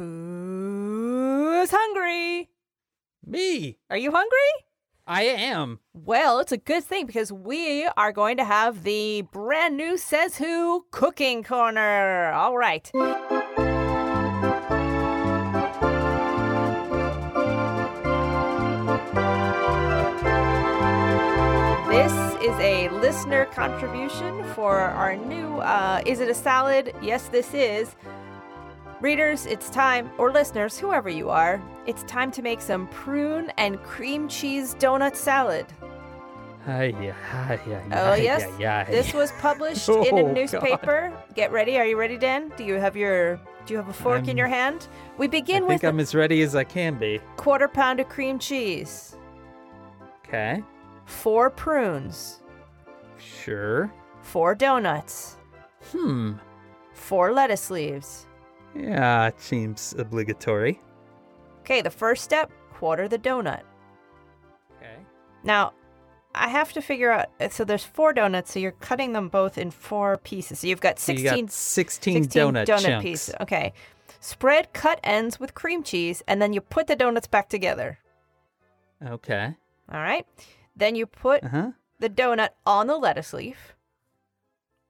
Who's hungry? Me. Are you hungry? I am. Well, it's a good thing because we are going to have the brand new Says Who Cooking Corner. All right. This is a listener contribution for our new uh, Is It a Salad? Yes, this is. Readers, it's time, or listeners, whoever you are, it's time to make some prune and cream cheese donut salad. Hi, yeah, hi, Oh, yes. This was published in Oh, a newspaper. Get ready. Are you ready, Dan? Do you have your do you have a fork in I'm- your hand? We I begin think with I think I'm as ready as I can be. quarter pound of cream cheese, Okay. four prunes, Sure. four donuts, Hmm. four lettuce leaves. Yeah, it seems obligatory. Okay, the first step, quarter the donut. Okay. Now, I have to figure out so there's four donuts, so you're cutting them both in four pieces. So you've got So 16 you got 16, 16 donut, chunks. pieces. Okay. Spread cut ends with cream cheese, and then you put the donuts back together. Okay. All right. Then you put Uh huh. the donut on the lettuce leaf,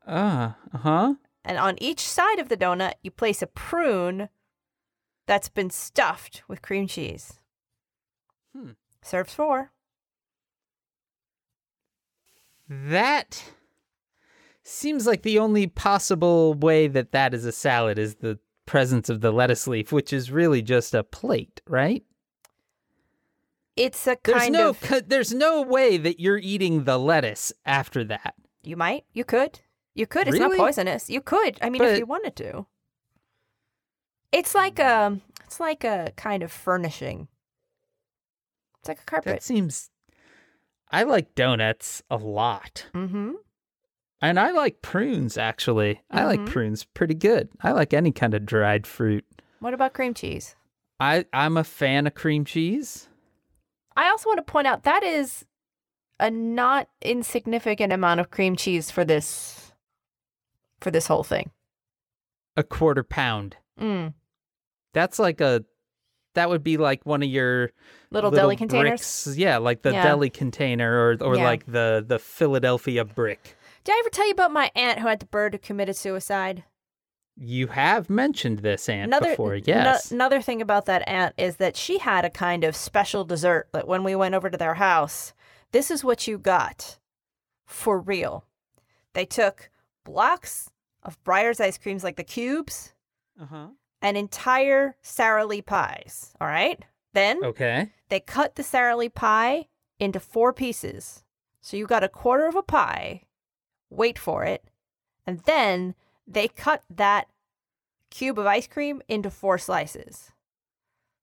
Ah, Uh huh. And on each side of the donut, you place a prune that's been stuffed with cream cheese. Hmm. Serves four. That seems like the only possible way that that is a salad is the presence of the lettuce leaf, which is really just a plate, right? It's a There's kind no of. co- there's no way that you're eating the lettuce after that. You might. You could. You could. It's not poisonous. You could. I mean, if you wanted to. It's like a. It's like a kind of furnishing. It's like a carpet. That seems I like donuts a lot. mm-hmm. And I like prunes actually. I like Mhm. prunes pretty good. I like any kind of dried fruit. What about cream cheese? I I'm a fan of cream cheese. I also want to point out that is a not insignificant amount of cream cheese for this for this whole thing. A quarter pound. Mm. That's like a that would be like one of your Little, deli containers. bricks. Yeah, like the Yeah. deli container or or Yeah. like the the Philadelphia brick. Did I ever tell you about my aunt who had the bird who committed suicide? You have mentioned this aunt Another before, no- yes. another thing about that aunt is that she had a kind of special dessert that when we went over to their house, this is what you got for real. They took blocks of Breyer's ice creams like the cubes Uh-huh. and entire Sara Lee pies, all right? Then Okay. they cut the Sara Lee pie into four pieces. So you got a quarter of a pie. Wait for it. And then they cut that cube of ice cream into four slices.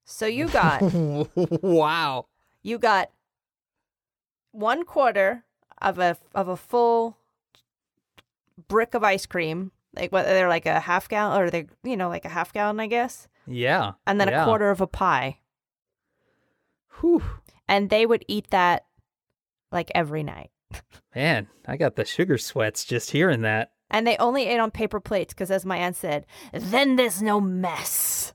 So you got wow. you got one quarter of a of a full brick of ice cream, like whether they're like a half gallon or they you know like a half gallon, I guess, Yeah. and then yeah. a quarter of a pie. Whew. And they would eat that like every night. Man, I got the sugar sweats just hearing that. And they only ate on paper plates because, as my aunt said, then there's no mess.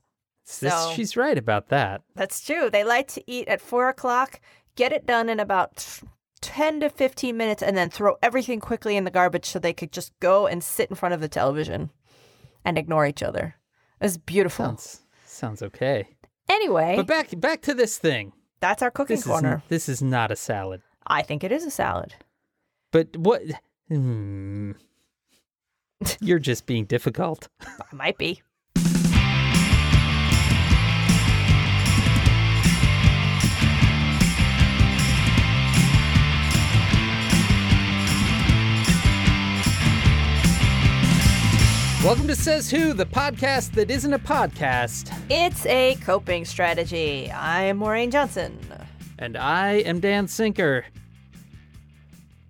This- So- she's right about that. That's true. They like to eat at four o'clock, get it done in about 10 to 15 minutes, and then throw everything quickly in the garbage so they could just go and sit in front of the television and ignore each other. It was beautiful. Sounds sounds okay. Anyway, But back back to this thing. that's our cooking This corner. is this is not a salad. I think it is a salad. But what? Hmm. You're just being difficult. I might be. Welcome to Says Who, the podcast that isn't a podcast. It's a coping strategy. I am Maureen Johnson. And I am Dan Sinker.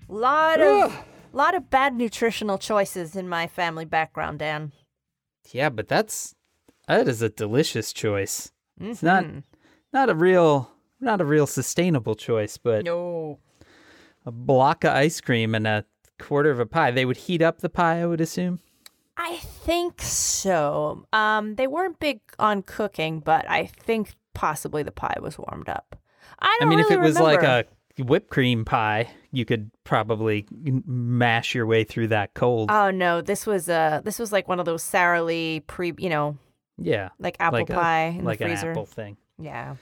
Lot of lot of bad nutritional choices in my family background, Dan. Yeah, but that's that is a delicious choice. It's not Mhm. not a real not a real sustainable choice, but No. a block of ice cream and a quarter of a pie. They would heat up the pie, I would assume. I think so. Um, they weren't big on cooking, but I think possibly the pie was warmed up. I don't I mean, if really it was like a whipped cream pie, you could probably mash your way through that cold. Oh no, this was uh this was like one of those Sara Lee pre, you know, yeah, like apple like a- pie in like the an freezer. apple thing. Yeah.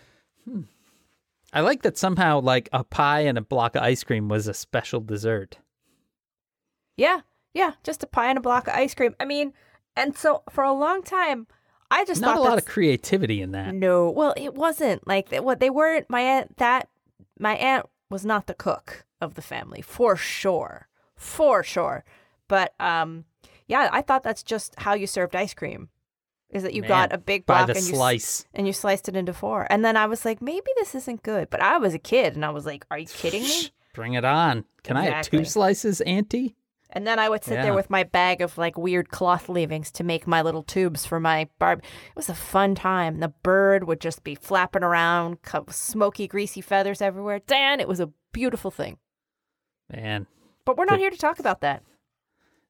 I like that somehow, like a pie and a block of ice cream was a special dessert. Yeah. Yeah, just a pie and a block of ice cream. I mean, and so for a long time I just Not thought a lot of creativity in that. No, well, it wasn't like. What they weren't. My aunt that my aunt was not the cook of the family for sure, for sure. But um, yeah, I thought that's just how you served ice cream, is that you Man, got a big By block the and you slice. and you sliced it into four. And then I was like, maybe this isn't good. But I was a kid, and I was like, are you kidding me? Bring it on. Can I have two slices, Auntie? And then I would sit Yeah. there with my bag of like weird cloth leavings to make my little tubes for my barb. It was a fun time. The bird would just be flapping around, smoky, greasy feathers everywhere. Dan, it was a beautiful thing. Man, But we're not The- here to talk about that.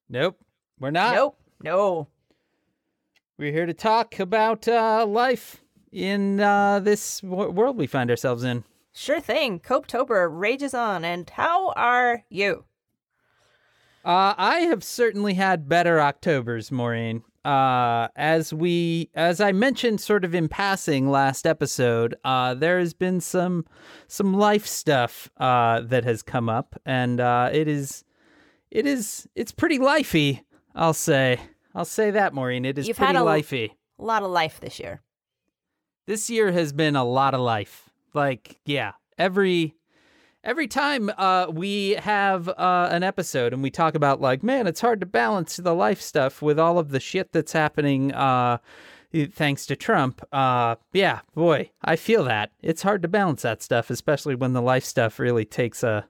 nope. We're not. nope. No. We're here to talk about uh, life in uh, this w- world we find ourselves in. Sure thing. Copetober rages on. And how are you? Uh, I have certainly had better Octobers, Maureen. Uh, as we, as I mentioned, sort of in passing last episode, uh, there has been some, some life stuff uh, that has come up, and uh, it is, it is, it's pretty lifey. I'll say, I'll say that, Maureen. It is You've pretty had a- lifey. A lot of life this year. This year has been a lot of life. Like, yeah, every every time uh, we have uh, an episode and we talk about like, man, it's hard to balance the life stuff with all of the shit that's happening. Uh, thanks to Trump. Uh, yeah, boy, I feel that it's hard to balance that stuff, especially when the life stuff really takes a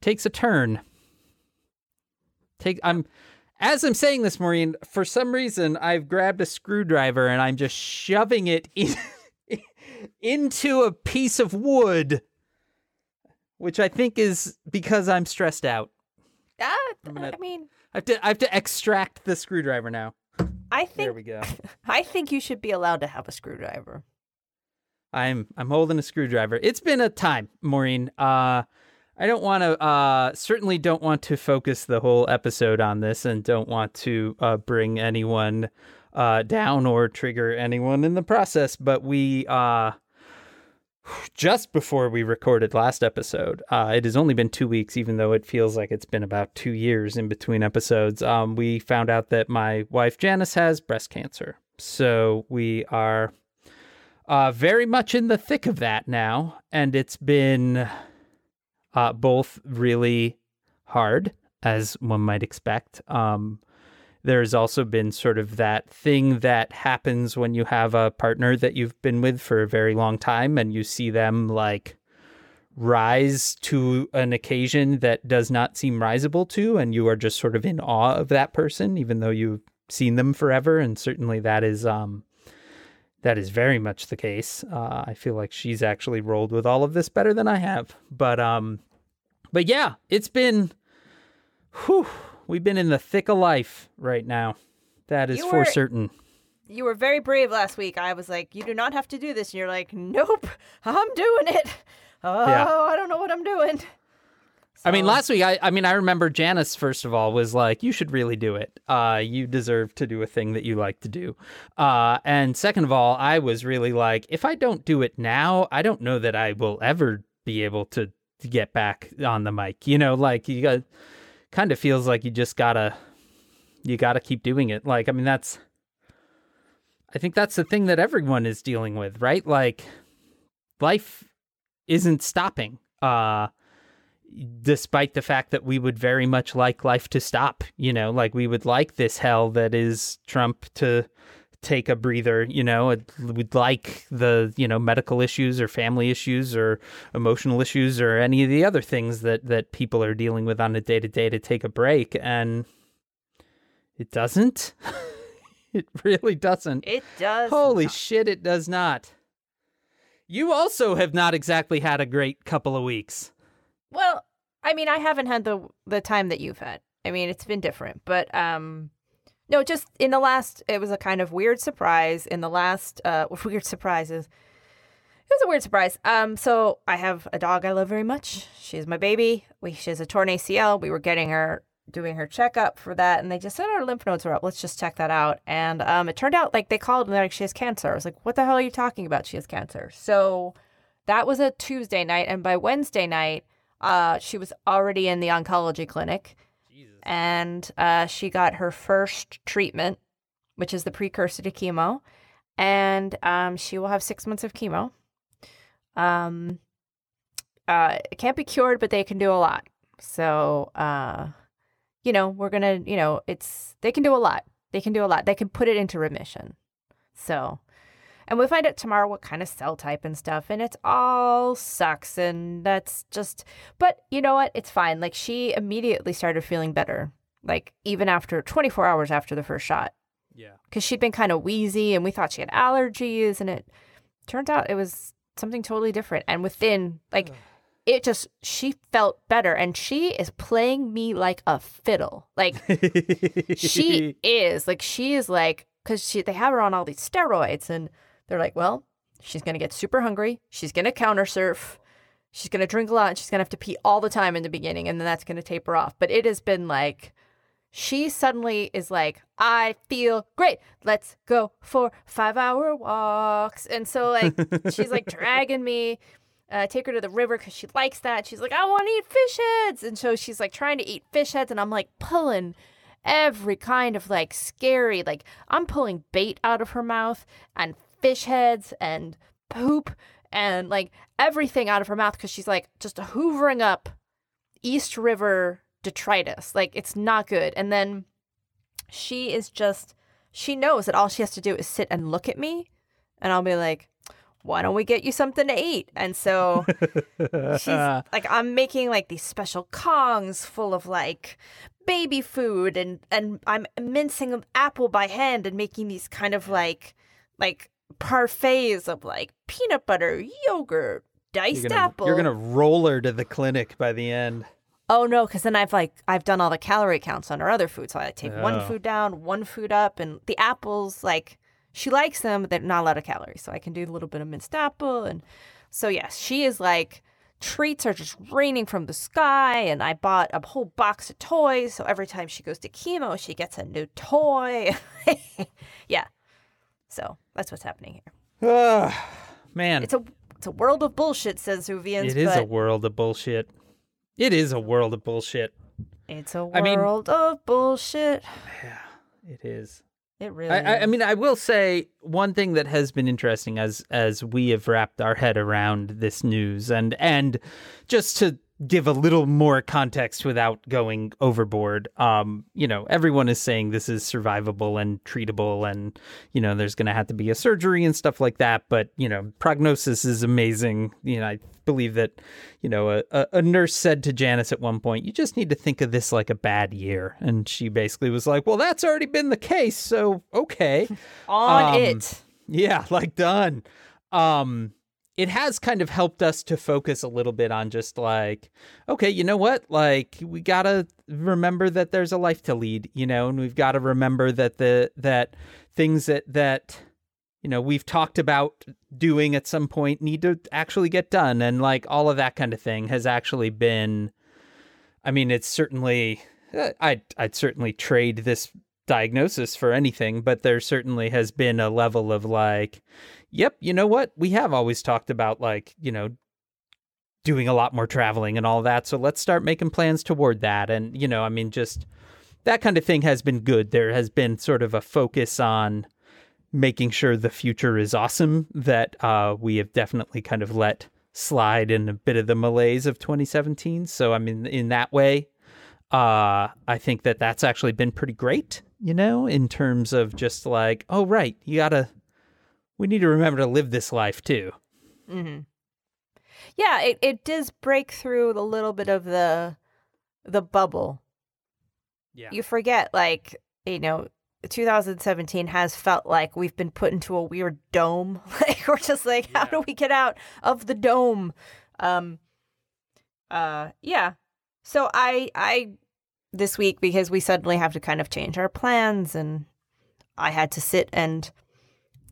takes a turn. Take I'm as I'm saying this, Maureen, for some reason I've grabbed a screwdriver and I'm just shoving it in, into a piece of wood, which I think is because I'm stressed out. Ah, gonna- I mean, I have to I have to extract the screwdriver now. I think There we go. I think you should be allowed to have a screwdriver. I'm I'm holding a screwdriver. It's been a time, Maureen. Uh I don't want to uh certainly don't want to focus the whole episode on this and don't want to uh bring anyone uh down or trigger anyone in the process, but we uh just before we recorded last episode, uh, it has only been two weeks, even though it feels like it's been about two years in between episodes. Um, we found out that my wife Janice has breast cancer. So we are uh, very much in the thick of that now, and it's been uh, both really hard, as one might expect. Um, there's also been sort of that thing that happens when you have a partner that you've been with for a very long time, and you see them like rise to an occasion that does not seem risable to, and you are just sort of in awe of that person, even though you've seen them forever. And certainly that is um, that is very much the case. Uh, I feel like she's actually rolled with all of this better than I have. But um, but yeah, it's been, whew, we've been in the thick of life right now. That is You for were- certain. You were very brave last week. I was like, you do not have to do this. And you're like, nope, I'm doing it. Oh, Yeah. I don't know what I'm doing. I mean, last week, I, I mean, I remember Janice, first of all, was like, you should really do it. Uh, you deserve to do a thing that you like to do. Uh, and second of all, I was really like, if I don't do it now, I don't know that I will ever be able to, to get back on the mic. You know, like you got, kind of feels like you just gotta, you gotta keep doing it. Like, I mean, that's, I think that's the thing that everyone is dealing with, right? Like, life isn't stopping. Uh, despite the fact that we would very much like life to stop, you know, like we would like this hell that is Trump to take a breather, you know, we'd like the, you know, medical issues or family issues or emotional issues or any of the other things that that people are dealing with on a day-to-day to take a break and it doesn't. it really doesn't. it does. Holy not. shit, it does not. You also have not exactly had a great couple of weeks. well, I mean, I haven't had the the time that you've had. I mean, it's been different, but um, No, just in the last, it was a kind of weird surprise. In the last, uh, weird surprises. It was a weird surprise. Um, so I have a dog I love very much. She's my baby. We she has a torn ACL. We were getting her doing her checkup for that, and they just said our lymph nodes are up. Let's just check that out. And um, it turned out like they called and they're like she has cancer. I was like, what the hell are you talking about? She has cancer. So that was a Tuesday night, and by Wednesday night, uh, she was already in the oncology clinic. And uh, she got her first treatment, which is the precursor to chemo, and um, she will have six months of chemo. Um, uh, it can't be cured, but they can do a lot. So, uh, you know, we're gonna, you know, it's they can do a lot. They can do a lot. They can put it into remission. So, and we find out tomorrow what kind of cell type and stuff, and it's all sucks, and that's just. But you know what? It's fine. Like she immediately started feeling better. Like even after 24 hours after the first shot, Yeah. because she'd been kind of wheezy, and we thought she had allergies, and it turned out it was something totally different. And within like it just she felt better and she is playing me like a fiddle like she is like she is like because she they have her on all these steroids and they're like well she's gonna get super hungry she's gonna counter surf she's gonna drink a lot and she's gonna have to pee all the time in the beginning and then that's gonna taper off but it has been like she suddenly is like i feel great let's go for five hour walks and so like she's like dragging me uh, take her to the river because she likes that. She's like, I want to eat fish heads. And so she's like trying to eat fish heads. And I'm like pulling every kind of like scary, like I'm pulling bait out of her mouth and fish heads and poop and like everything out of her mouth because she's like just hoovering up East River detritus. Like it's not good. And then she is just, she knows that all she has to do is sit and look at me. And I'll be like, why don't we get you something to eat? And so she's like, I'm making like these special kongs full of like baby food, and and I'm mincing an apple by hand and making these kind of like like parfaits of like peanut butter, yogurt, diced you're gonna, apple. You're gonna roll her to the clinic by the end. Oh no, because then I've like I've done all the calorie counts on her other food, so I take one Oh. food down, one food up, and the apples like she likes them, but they're not a lot of calories, so I can do a little bit of minced apple, and so yes, she is like treats are just raining from the sky, and I bought a whole box of toys, so every time she goes to chemo, she gets a new toy. yeah, so that's what's happening here. Ah, man, It's a it's a world of bullshit, says Whovians. it is a world of bullshit. It is a world of bullshit. it's a I mean- world of bullshit. Yeah, it is. It really. I, I, I mean, I will say one thing that has been interesting as as we have wrapped our head around this news, and and just to give a little more context without going overboard. Um, you know, everyone is saying this is survivable and treatable, and you know, there's going to have to be a surgery and stuff like that. But you know, prognosis is amazing. You know, I believe that you know a, a, nurse said to Janice at one point, "You just need to think of this like a bad year," and she basically was like, "Well, that's already been the case, so okay." on um, it. Yeah, like done. Um it has kind of helped us to focus a little bit on just like okay, you know what? Like we got to remember that there's a life to lead, you know, and we've got to remember that the that things that that you know, we've talked about doing at some point need to actually get done and like all of that kind of thing has actually been I mean, it's certainly uh, I'd I'd certainly trade this diagnosis for anything, but there certainly has been a level of like, yep, you know what? We have always talked about like, you know, doing a lot more traveling and all that. So let's start making plans toward that. And, you know, I mean, just that kind of thing has been good. There has been sort of a focus on making sure the future is awesome that uh, we have definitely kind of let slide in a bit of the malaise of 2017. So, I mean, in that way, uh, I think that that's actually been pretty great, you know, in terms of just like, oh, right, you gotta, we need to remember to live this life too. hmm Yeah, it, it does break through a little bit of the the bubble. Yeah. You forget, like you know, 2017 has felt like we've been put into a weird dome. Like we're just like, how do we get out of the dome? Um. Uh. Yeah. So I I this week because we suddenly have to kind of change our plans and I had to sit and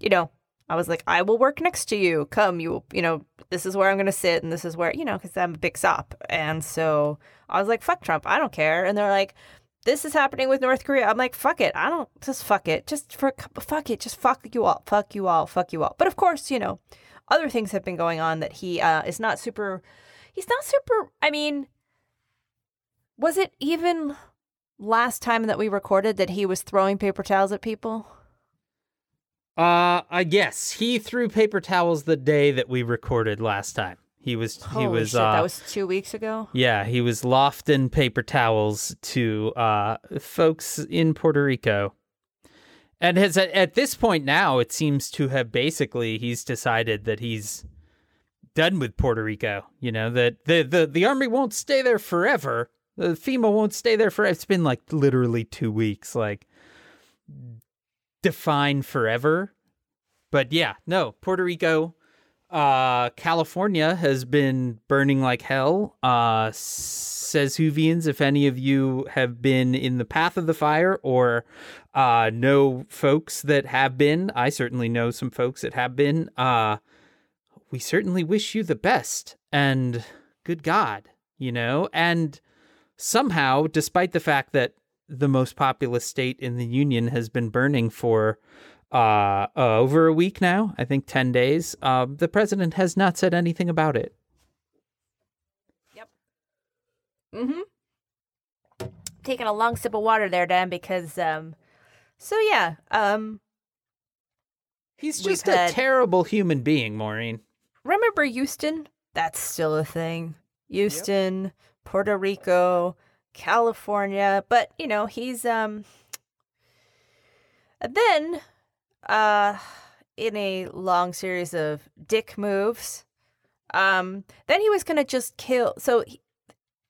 you know, I was like, I will work next to you. Come, you, you know, this is where I'm going to sit and this is where, you know, because I'm a big sop. And so I was like, fuck Trump. I don't care. And they're like, this is happening with North Korea. I'm like, fuck it. I don't, just fuck it. Just for, fuck it. Just fuck you all. Fuck you all. Fuck you all. But of course, you know, other things have been going on that he uh, is not super, he's not super, I mean, was it even last time that we recorded that he was throwing paper towels at people? Uh, I guess he threw paper towels the day that we recorded last time. He was Holy he was shit, uh, that was two weeks ago. yeah he was lofting paper towels to uh folks in Puerto Rico, and has at, at this point now it seems to have basically he's decided that he's done with Puerto Rico. You know that the the the army won't stay there forever. The FEMA won't stay there forever. It's been like literally two weeks. Like define forever. But yeah, no, Puerto Rico, uh, California has been burning like hell. Uh, says Whovians, if any of you have been in the path of the fire or uh, know folks that have been, I certainly know some folks that have been. Uh, we certainly wish you the best and good God, you know, and somehow, despite the fact that the most populous state in the union has been burning for uh, uh, over a week now. I think 10 days. Uh, the president has not said anything about it. Yep. Mm-hmm. Taking a long sip of water there, Dan, because um so yeah, um He's We've just had- a terrible human being, Maureen. remember Houston? That's still a thing. Houston, Puerto Rico, California, but you know, he's um and then uh in a long series of dick moves, um then he was going to just kill so he,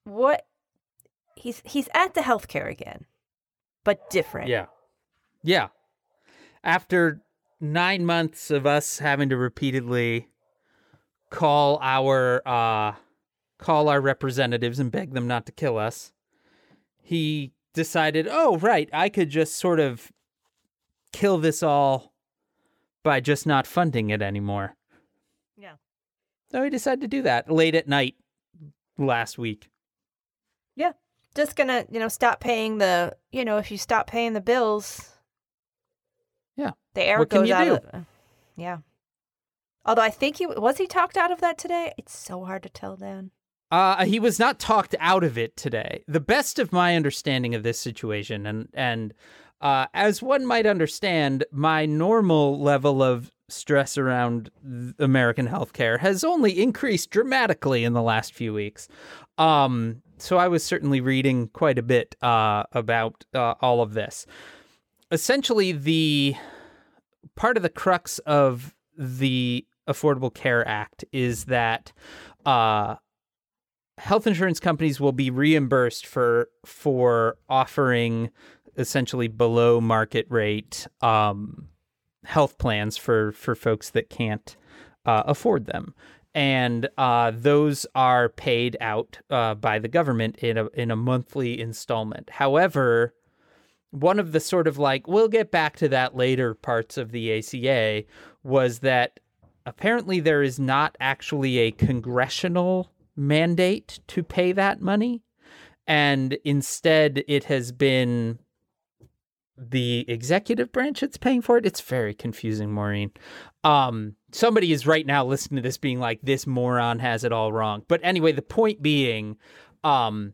what he's he's at the healthcare again, but different. Yeah. Yeah. After nine months of us having to repeatedly call our uh call our representatives and beg them not to kill us, he decided, oh right, I could just sort of kill this all by just not funding it anymore. Yeah. So he decided to do that late at night last week. Yeah. Just going to, you know, stop paying the, you know, if you stop paying the bills, Yeah. The air What goes out do? of uh, Yeah. Although I think he was he talked out of that today? It's so hard to tell, Dan. Uh, he was not talked out of it today. The best of my understanding of this situation, and and uh, as one might understand, my normal level of stress around American healthcare has only increased dramatically in the last few weeks. Um, so I was certainly reading quite a bit uh, about uh, all of this. Essentially, the part of the crux of the Affordable Care Act is that uh, health insurance companies will be reimbursed for for offering essentially below market rate um, health plans for for folks that can't uh, afford them, and uh, those are paid out uh, by the government in a in a monthly installment. However, one of the sort of like we'll get back to that later parts of the ACA was that apparently there is not actually a congressional mandate to pay that money and instead it has been the executive branch that's paying for it. It's very confusing maureen. Um somebody is right now listening to this being like this moron has it all wrong. But anyway the point being um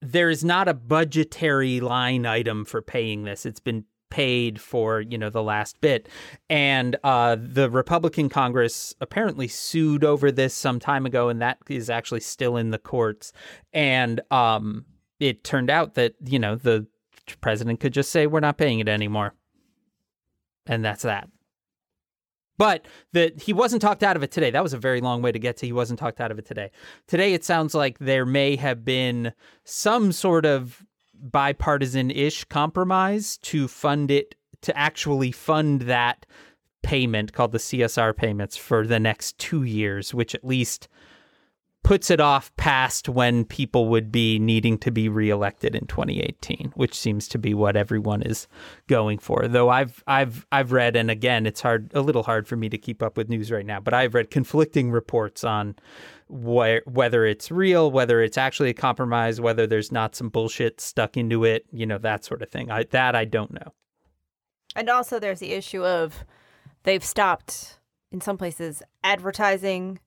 there is not a budgetary line item for paying this. It's been paid for you know the last bit and uh, the republican congress apparently sued over this some time ago and that is actually still in the courts and um, it turned out that you know the president could just say we're not paying it anymore and that's that but that he wasn't talked out of it today. That was a very long way to get to. He wasn't talked out of it today. Today, it sounds like there may have been some sort of bipartisan ish compromise to fund it, to actually fund that payment called the CSR payments for the next two years, which at least puts it off past when people would be needing to be reelected in 2018, which seems to be what everyone is going for. Though I've I've I've read and again it's hard a little hard for me to keep up with news right now, but I've read conflicting reports on whether it's real, whether it's actually a compromise, whether there's not some bullshit stuck into it, you know, that sort of thing. I, that I don't know. And also there's the issue of they've stopped in some places advertising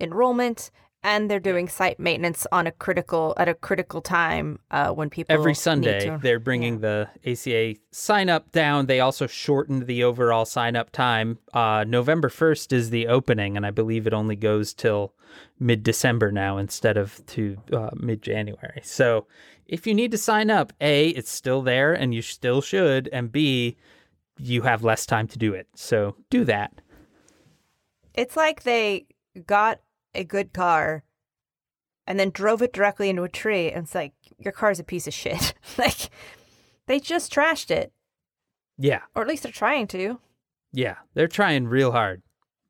enrollment and they're doing site maintenance on a critical at a critical time uh, when people every Sunday to- they're bringing the ACA sign up down. They also shortened the overall sign up time. Uh, November first is the opening, and I believe it only goes till mid December now instead of to uh, mid January. So if you need to sign up, a it's still there, and you still should, and b you have less time to do it. So do that. It's like they got a good car and then drove it directly into a tree and it's like your car's a piece of shit. like they just trashed it. Yeah. Or at least they're trying to. Yeah, they're trying real hard.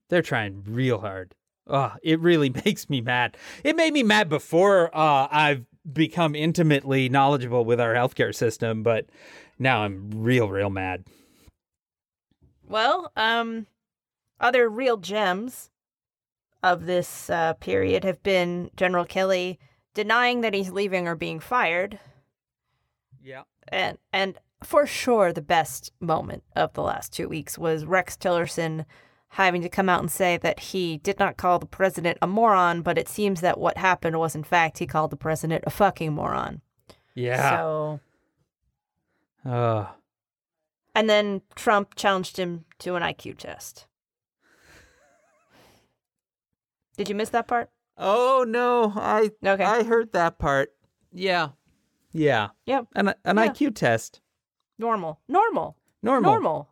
They're trying real hard. Oh, it really makes me mad. It made me mad before uh, I've become intimately knowledgeable with our healthcare system, but now I'm real, real mad. Well, um other real gems of this uh, period have been General Kelly denying that he's leaving or being fired. Yeah. and and for sure the best moment of the last two weeks was Rex Tillerson having to come out and say that he did not call the president a moron, but it seems that what happened was in fact he called the president a fucking moron. Yeah. So Uh, and then Trump challenged him to an IQ test. Did you miss that part? oh no, I Okay. I heard that part. Yeah. Yeah. Yep. An an Yeah. IQ test. Normal. Normal. Normal. Normal.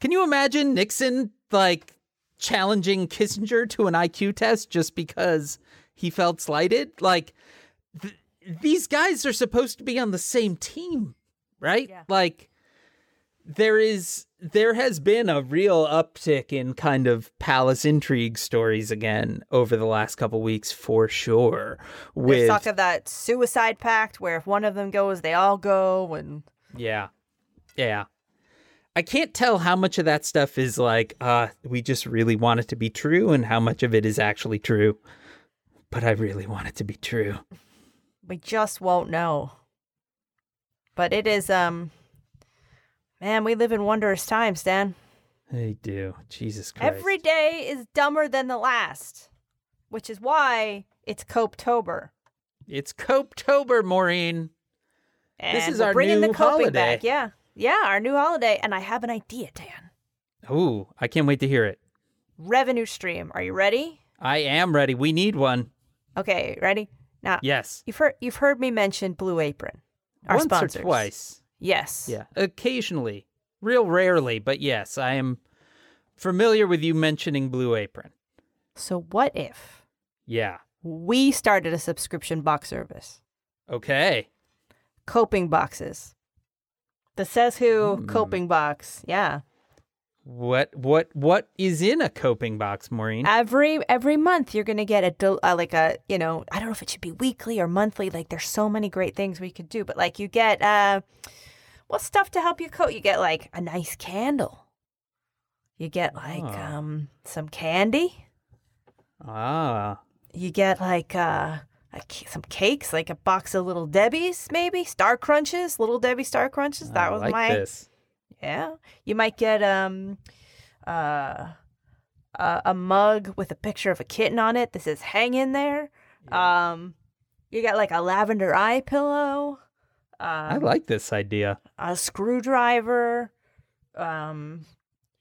Can you imagine Nixon like challenging Kissinger to an IQ test just because he felt slighted? Like th- these guys are supposed to be on the same team, right? Yeah. Like there is there has been a real uptick in kind of palace intrigue stories again over the last couple weeks for sure. There's With talk of that suicide pact where if one of them goes, they all go and Yeah. Yeah. I can't tell how much of that stuff is like, uh, we just really want it to be true and how much of it is actually true. But I really want it to be true. we just won't know. But it is um man, we live in wondrous times, Dan. They do. Jesus Christ. Every day is dumber than the last. Which is why it's Copetober. It's Copetober, Maureen. And This is we're our bringing new the coping holiday. back. Yeah. Yeah, our new holiday. And I have an idea, Dan. Ooh, I can't wait to hear it. Revenue stream. Are you ready? I am ready. We need one. Okay, ready? Now Yes. you've heard you've heard me mention Blue Apron. Our Once sponsors. or twice. Yes. Yeah. Occasionally. Real rarely, but yes, I am familiar with you mentioning Blue Apron. So what if Yeah. we started a subscription box service? Okay. coping boxes. The Says Who Hmm. coping box. Yeah. What what what is in a coping box, Maureen? Every every month you're going to get a del- uh, like a, you know, I don't know if it should be weekly or monthly. Like there's so many great things we could do, but like you get uh what stuff to help you cope? You get like a nice candle. You get like Ah. um some candy. ah. You get like uh a, some cakes, like a box of little Debbie's, maybe Star Crunches, little Debbie Star Crunches. That I was like my this. Yeah. You might get um uh a, a mug with a picture of a kitten on it This says hang in there. Um you got like a lavender eye pillow, I um, like this idea. a screwdriver. Um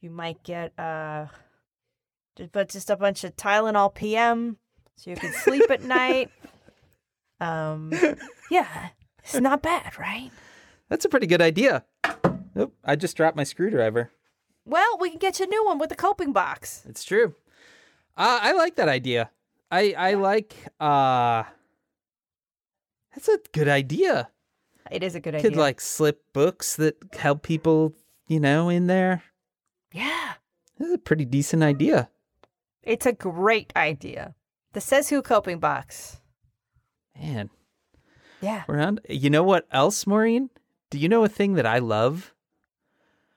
you might get uh just, but just a bunch of Tylenol PM so you can sleep at night. Um yeah, it's not bad, right? That's a pretty good idea. Oop, I just dropped my screwdriver. Well, we can get you a new one with the coping box. It's true. Uh, I like that idea. I I like uh That's a good idea. It is a good idea. Could like slip books that help people, you know, in there. yeah. That's a pretty decent idea. It's a great idea. The Says Who coping box. Man, Yeah. we're on. You know what else, Maureen? Do you know a thing that I love?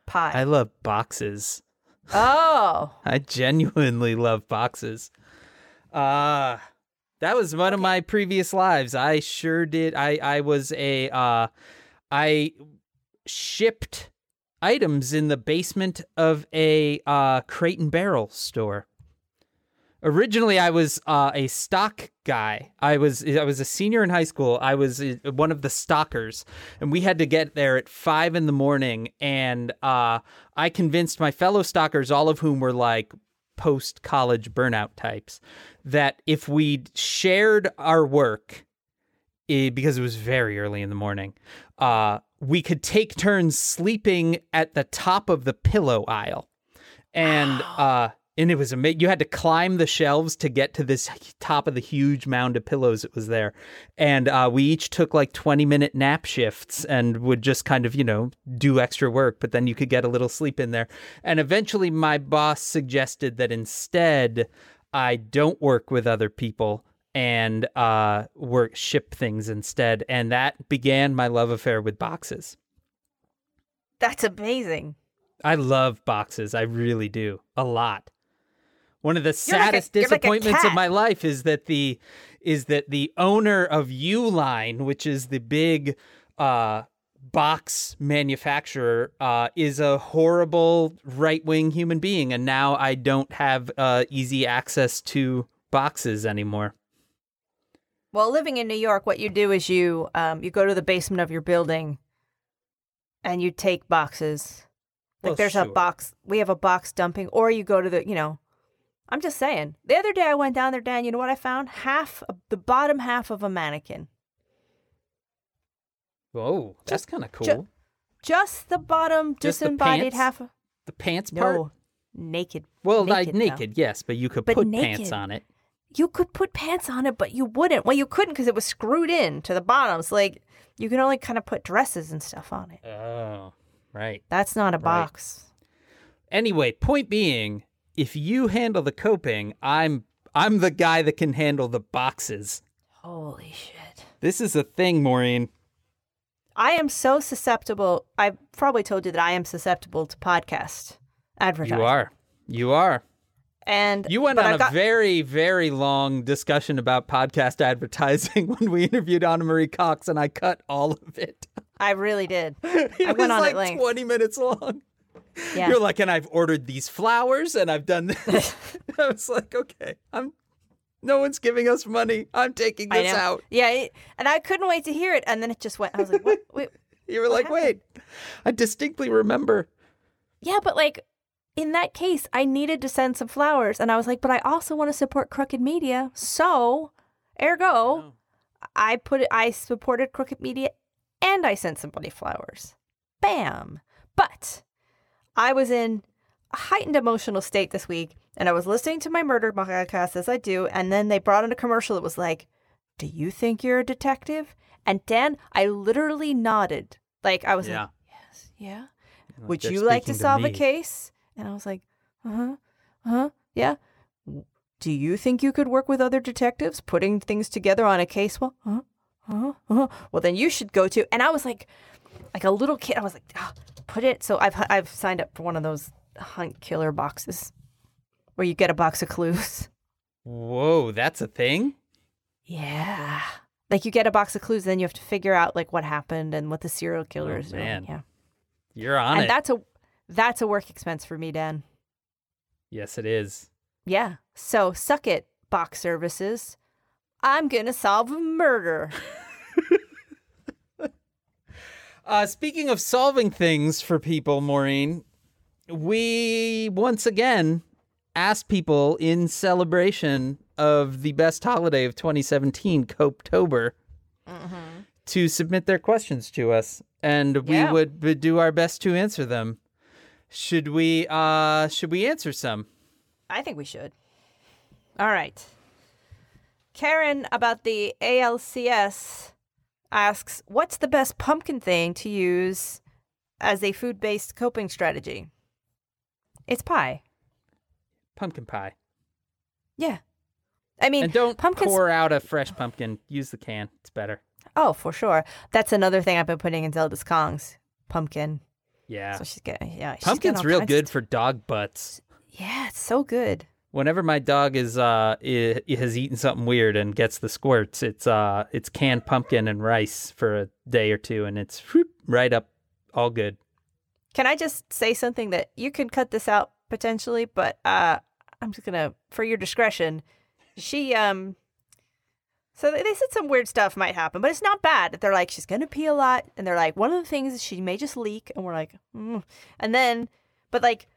Pie. I love boxes. oh. I genuinely love boxes. Uh that was one of my previous lives. I sure did. I I was a uh I shipped items in the basement of a uh Crate and Barrel store. Originally, I was uh, a stock guy. I was I was a senior in high school. I was uh, one of the stalkers, and we had to get there at five in the morning. And uh, I convinced my fellow stalkers, all of whom were like post college burnout types, that if we shared our work, because it was very early in the morning, uh, we could take turns sleeping at the top of the pillow aisle, and uh, and it was amazing. You had to climb the shelves to get to this top of the huge mound of pillows that was there, and uh, we each took like twenty minute nap shifts and would just kind of you know do extra work, but then you could get a little sleep in there. And eventually, my boss suggested that instead I don't work with other people and uh, work ship things instead, and that began my love affair with boxes. That's amazing. I love boxes. I really do. A lot. One of the You're like a- saddest like disappointments of my life is that the is that the owner of Uline, which is the big uh box manufacturer, uh, is a horrible right wing human being, and now I don't have uh, easy access to boxes anymore. Well, living in New York, what you do is you um, you go to the basement of your building, and you take boxes. Like Well, there's a box. We have a box dumping, or you go to the. You know, I'm just saying. The other day I went down there, Dan. You know what I found? Half of the bottom half of a mannequin. Whoa, that's kind of cool. ju- Just the bottom Just the disembodied pants? half. Of, the pants part. no, naked. well, naked, like naked, yes, but you could But put pants on it. You could put pants on it, but you wouldn't. Well, you couldn't because it was screwed in to the bottom. So like you can only kind of put dresses and stuff on it. Oh, right. That's not a Right. box. Anyway, point being, if you handle the coping, I'm I'm the guy that can handle the boxes. Holy shit. This is a thing, Maureen. I am so susceptible. I've probably told you that I am susceptible to podcast advertising. You are. You are. And You went on a very, very long discussion about podcast advertising when we interviewed Ana Marie Cox, and I cut all of it. I really did. It I was went on at like length. 20 minutes long. Yeah. You're like, and I've ordered these flowers, and I've done this. I was like, okay, I'm. No one's giving us money. I'm taking this out. Yeah, it, and I couldn't wait to hear it. And then it just went. I was like, what? Wait. You were like, wait, I distinctly remember. Yeah, but like in that case, I needed to send some flowers, and I was like, but I also want to support Crooked Media, so ergo, I put it. I supported Crooked Media, and I sent somebody flowers. Bam! But I was in a heightened emotional state this week, and I was listening to my murder podcast as I do, and then they brought in a commercial that was like, "Do you think you're a detective?" And Dan, I literally nodded, like I was Yeah. like, "Yes, yeah." Like, Would you like to solve a case? And I was like, uh huh, uh huh, yeah. Do you think you could work with other detectives putting things together on a case? Well, uh huh, uh huh. Well, then you should go to. And I was like, like a little kid. I was like, "Ah, put it. So I've I've signed up for one of those hunt killer boxes, where you get a box of clues. Whoa, that's a thing? Yeah. Like you get a box of clues, then you have to figure out like what happened and what the serial killer Oh, is doing. Yeah. You're on and it. that's a that's a work expense for me, Dan. yes, it is. Yeah. So suck it, box services. I'm gonna solve a murder. Uh, speaking of solving things for people, Maureen, we once again asked people in celebration of the best holiday of 2017, Copetober, to submit their questions to us, and we Yeah. would, would do our best to answer them. Should we? Uh, should we answer some? I think we should. All right. Karen about the ALCS asks, "What's the best pumpkin thing to use as a food-based coping strategy?" It's pie. Pumpkin pie. Yeah. I mean, And don't pumpkins- pour out a fresh pumpkin. Use the can. It's better. oh, for sure. That's another thing I've been putting in Zelda's Kongs. Pumpkin. Yeah. So she's getting, yeah. she's getting Pumpkin's real good for dog butts. Yeah, it's so good. Whenever my dog is uh has eaten something weird and gets the squirts, it's uh it's canned pumpkin and rice for a day or two, and it's whoop, right up, all good. Can I just say something that you can cut this out potentially, but uh I'm just gonna for your discretion. She um so they said some weird stuff might happen, but it's not bad. They're like she's gonna pee a lot, and they're like one of the things is she may just leak, and we're like, mm. and then, but like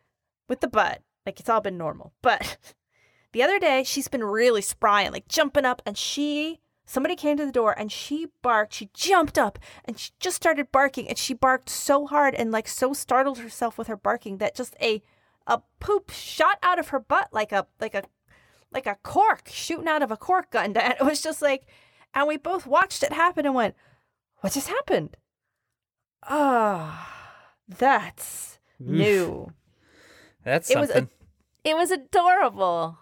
with the butt, like it's all been normal. But the other day she's been really spry and like jumping up, and she somebody came to the door and she barked. She jumped up and she just started barking, and she barked so hard and like so startled herself with her barking that just a a poop shot out of her butt like a like a like a cork shooting out of a cork gun. And it was just like, and we both watched it happen and went, "What just happened?" Ah, that's new. That's It was a- something. It was adorable.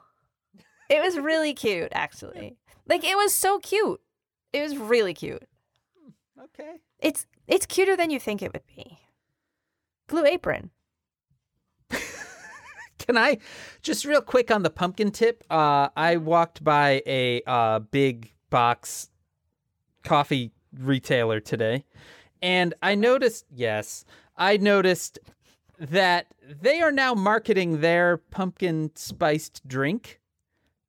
It was really cute, actually. Like it was so cute. It was really cute. okay. It's it's cuter than you think it would be. Blue apron. Can I just real quick on the pumpkin tip? Uh, I walked by a uh, big box coffee retailer today, and I noticed. Yes, I noticed that they are now marketing their pumpkin spiced drink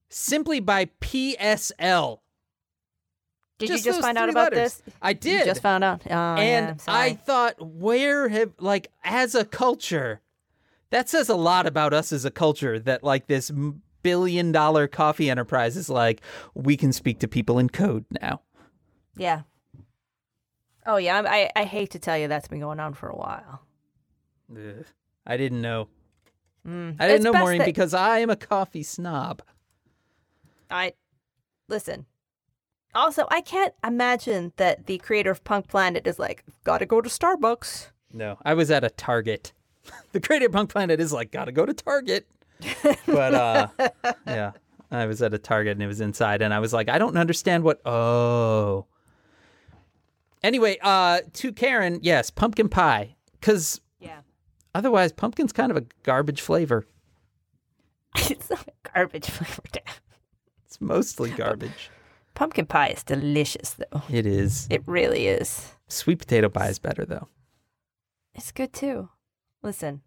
simply by PSL. Did Just you just find out about letters. this? I You did. just found out. Oh, and sorry. I thought, where have like as a culture, that says a lot about us as a culture. That like this billion dollar coffee enterprise is like, we can speak to people in code now. Yeah. Oh yeah, I I hate to tell you that's been going on for a while. Ugh. I didn't know. Mm. I didn't It's know, Maureen, that- because I am a coffee snob. I listen. Also, I can't imagine that the creator of Punk Planet is like, gotta go to Starbucks. No, I was at a Target. the creator of Punk Planet is like, gotta go to Target. but uh, yeah, I was at a Target and it was inside, and I was like, I don't understand what. Oh. Anyway, uh, to Karen, yes, pumpkin pie, because. Otherwise, pumpkin's kind of a garbage flavor. it's not a garbage flavored. It's mostly garbage. Pumpkin pie is delicious though. It is. It really is. Sweet potato pie is better though. It's good too. Listen,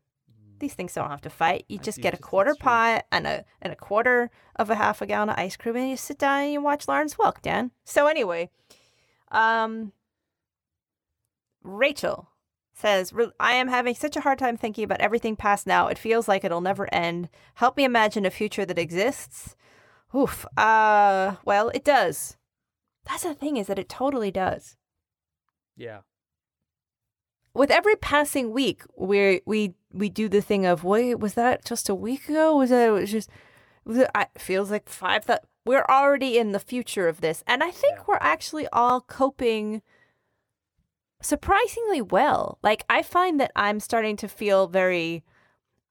these things don't have to fight. You I just get a just- quarter that's true. pie and a and a quarter of a half a gallon of ice cream, and you sit down and you watch Lawrence Welk, Dan. So anyway, um, Rachel says, "I am having such a hard time thinking about everything past now. It feels like it'll never end. Help me imagine a future that exists." Oof. Uh, well, it does. That's the thing is that it totally does Yeah. with every passing week we we we do the thing of wait was that just a week ago was that it was just was it, I, feels like five that we're already in the future of this and i think Yeah. we're actually all coping surprisingly well like i find that i'm starting to feel very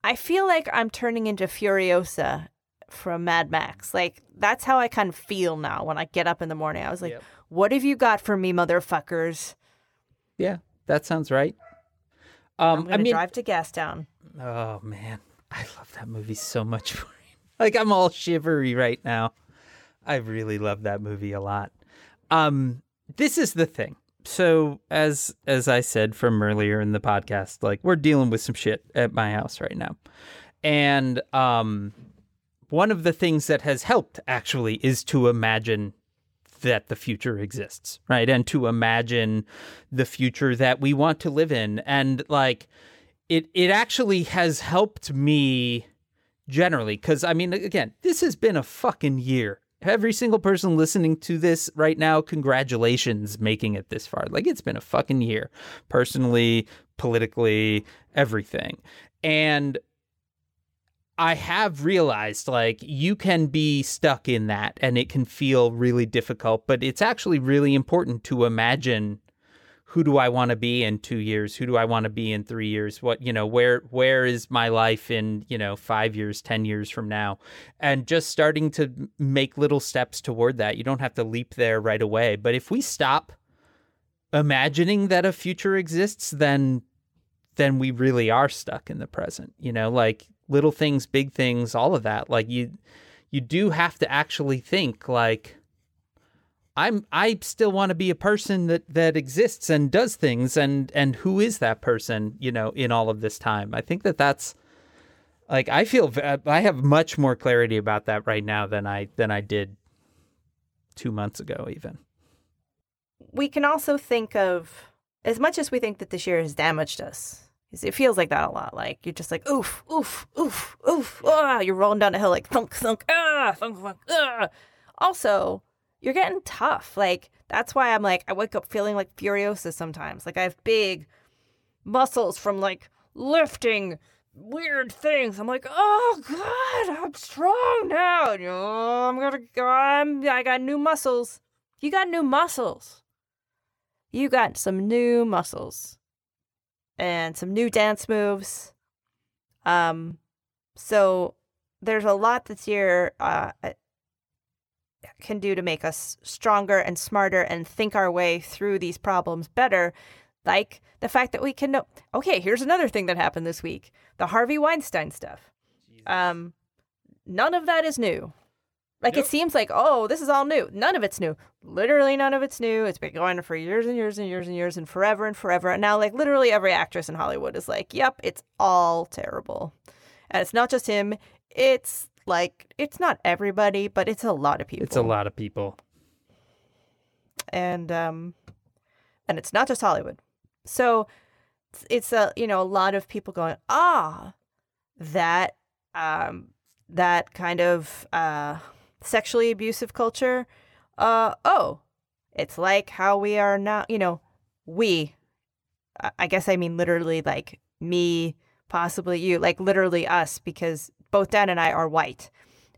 i feel like i'm turning into furiosa from mad max like that's how i kind of feel now when i get up in the morning i was like Yep. what have you got for me motherfuckers Yeah, that sounds right. i'm Um, gonna I mean, drive to gastown Oh man, I love that movie so much. like I'm all shivery right now. I really love that movie a lot. Um, this is the thing. So as as I said from earlier in the podcast, like we're dealing with some shit at my house right now, and um, one of the things that has helped actually is to imagine that the future exists, right? And to imagine the future that we want to live in. And like it it actually has helped me generally cuz I mean again, this has been a fucking year. Every single person listening to this right now, congratulations making it this far. Like it's been a fucking year. Personally, politically, everything. And I have realized like you can be stuck in that and it can feel really difficult, but it's actually really important to imagine who do I want to be in 2 years? Who do I want to be in 3 years? What, you know, where where is my life in, you know, 5 years, 10 years from now? And just starting to make little steps toward that. You don't have to leap there right away, but if we stop imagining that a future exists, then then we really are stuck in the present. You know, like little things, big things, all of that. Like you you do have to actually think like I'm I still want to be a person that that exists and does things and and who is that person, you know, in all of this time. I think that that's like I feel I have much more clarity about that right now than I than I did 2 months ago even. We can also think of as much as we think that this year has damaged us. It feels like that a lot. Like you're just like oof, oof, oof, oof. Ah, you're rolling down a hill like thunk, thunk, ah, thunk, thunk, ah. Also, you're getting tough. Like that's why I'm like I wake up feeling like Furiosa sometimes. Like I have big muscles from like lifting weird things. I'm like, oh god, I'm strong now. Oh, I'm gonna go. I'm, I got new muscles. You got new muscles. You got some new muscles and some new dance moves. Um, so there's a lot this year uh, can do to make us stronger and smarter and think our way through these problems better. Like the fact that we can know. Okay, here's another thing that happened this week: the Harvey Weinstein stuff. Um, none of that is new. Like nope. it seems like, oh, this is all new. None of it's new. Literally none of it's new. It's been going for years and years and years and years and forever and forever. And now like literally every actress in Hollywood is like, yep, it's all terrible. And it's not just him. It's like it's not everybody, but it's a lot of people. It's a lot of people. And um and it's not just Hollywood. So it's a you know a lot of people going ah that um that kind of uh sexually abusive culture uh oh it's like how we are now you know we i guess i mean literally like me possibly you like literally us because both Dan and I are white.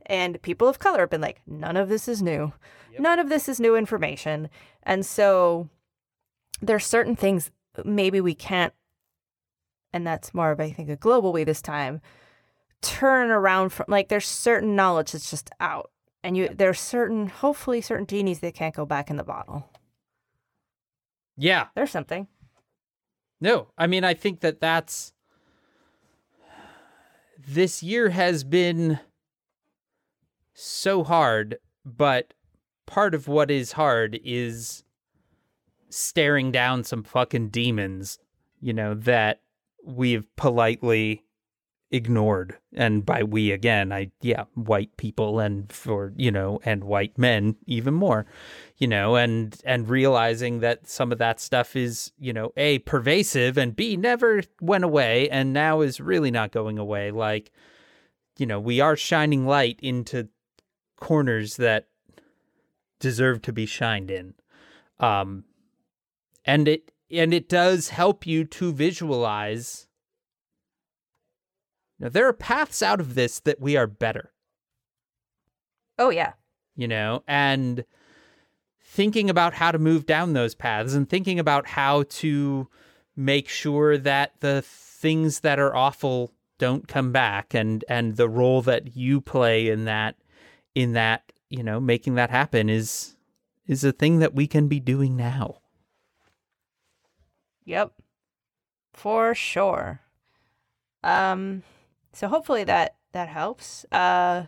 And people of color have been like, none of this is new. Yep. None of this is new information. And so there's certain things maybe we can't, and that's more of, I think, a global way this time, turn around from like there's certain knowledge that's just out. And you there's certain hopefully certain genies that can't go back in the bottle. Yeah. There's something. No, I mean I think that that's this year has been so hard, but part of what is hard is staring down some fucking demons, you know, that we've politely ignored. And by we again i yeah white people and for you know and white men even more you know and and realizing that some of that stuff is you know a pervasive and b never went away and now is really not going away. Like you know we are shining light into corners that deserve to be shined in. Um and it and it does help you to visualize now, there are paths out of this that we are better. Oh, yeah. You know, and thinking about how to move down those paths and thinking about how to make sure that the things that are awful don't come back and and the role that you play in that in that you know making that happen is is a thing that we can be doing now yep for sure um so hopefully that that helps. Uh,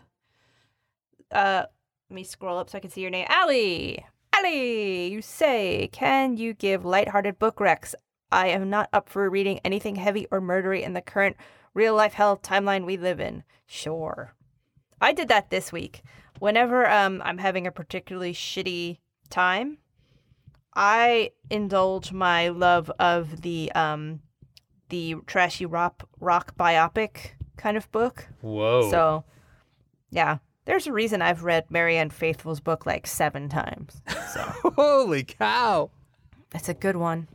uh, let me scroll up so I can see your name. Allie, Allie, you say, can you give lighthearted book recs? I am not up for reading anything heavy or murdery in the current real life hell timeline we live in. Sure. I did that this week. Whenever um I'm having a particularly shitty time, I indulge my love of the um the trashy rock rock biopic kind of book. Whoa. So, yeah, there's a reason I've read Marianne Faithfull's book like seven times. So. Holy cow. That's a good one.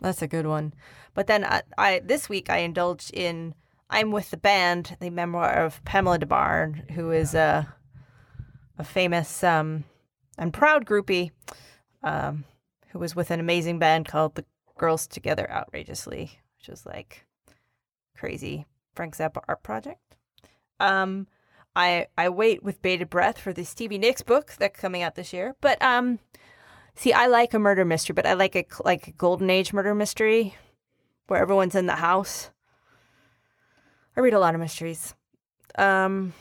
That's a good one. But then I, I this week I indulged in I'm with the band, the memoir of Pamela Des Barres, who is a a famous um, and proud groupie, um, who was with an amazing band called the Girls Together Outrageously, which is like crazy Frank Zappa art project. Um, I I wait with bated breath for the Stevie Nicks book that's coming out this year. But um, see, I like a murder mystery, but I like a like a golden age murder mystery where everyone's in the house. I read a lot of mysteries. Um,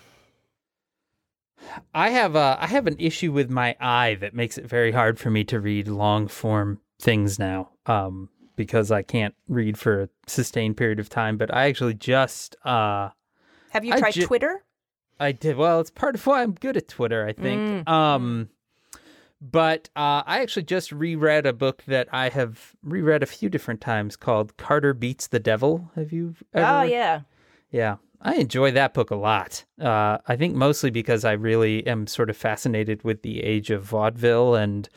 I have a I have an issue with my eye that makes it very hard for me to read long form things now. Um, because I can't read for a sustained period of time. But I actually just uh, have you I tried ju- Twitter? I did well. It's part of why I'm good at Twitter. I think. Mm. Um, but uh, I actually just reread a book that I have reread a few different times called Carter Beats the Devil. Have you? Ever Oh yeah. Yeah, I enjoy that book a lot. Uh, I think mostly because I really am sort of fascinated with the age of vaudeville and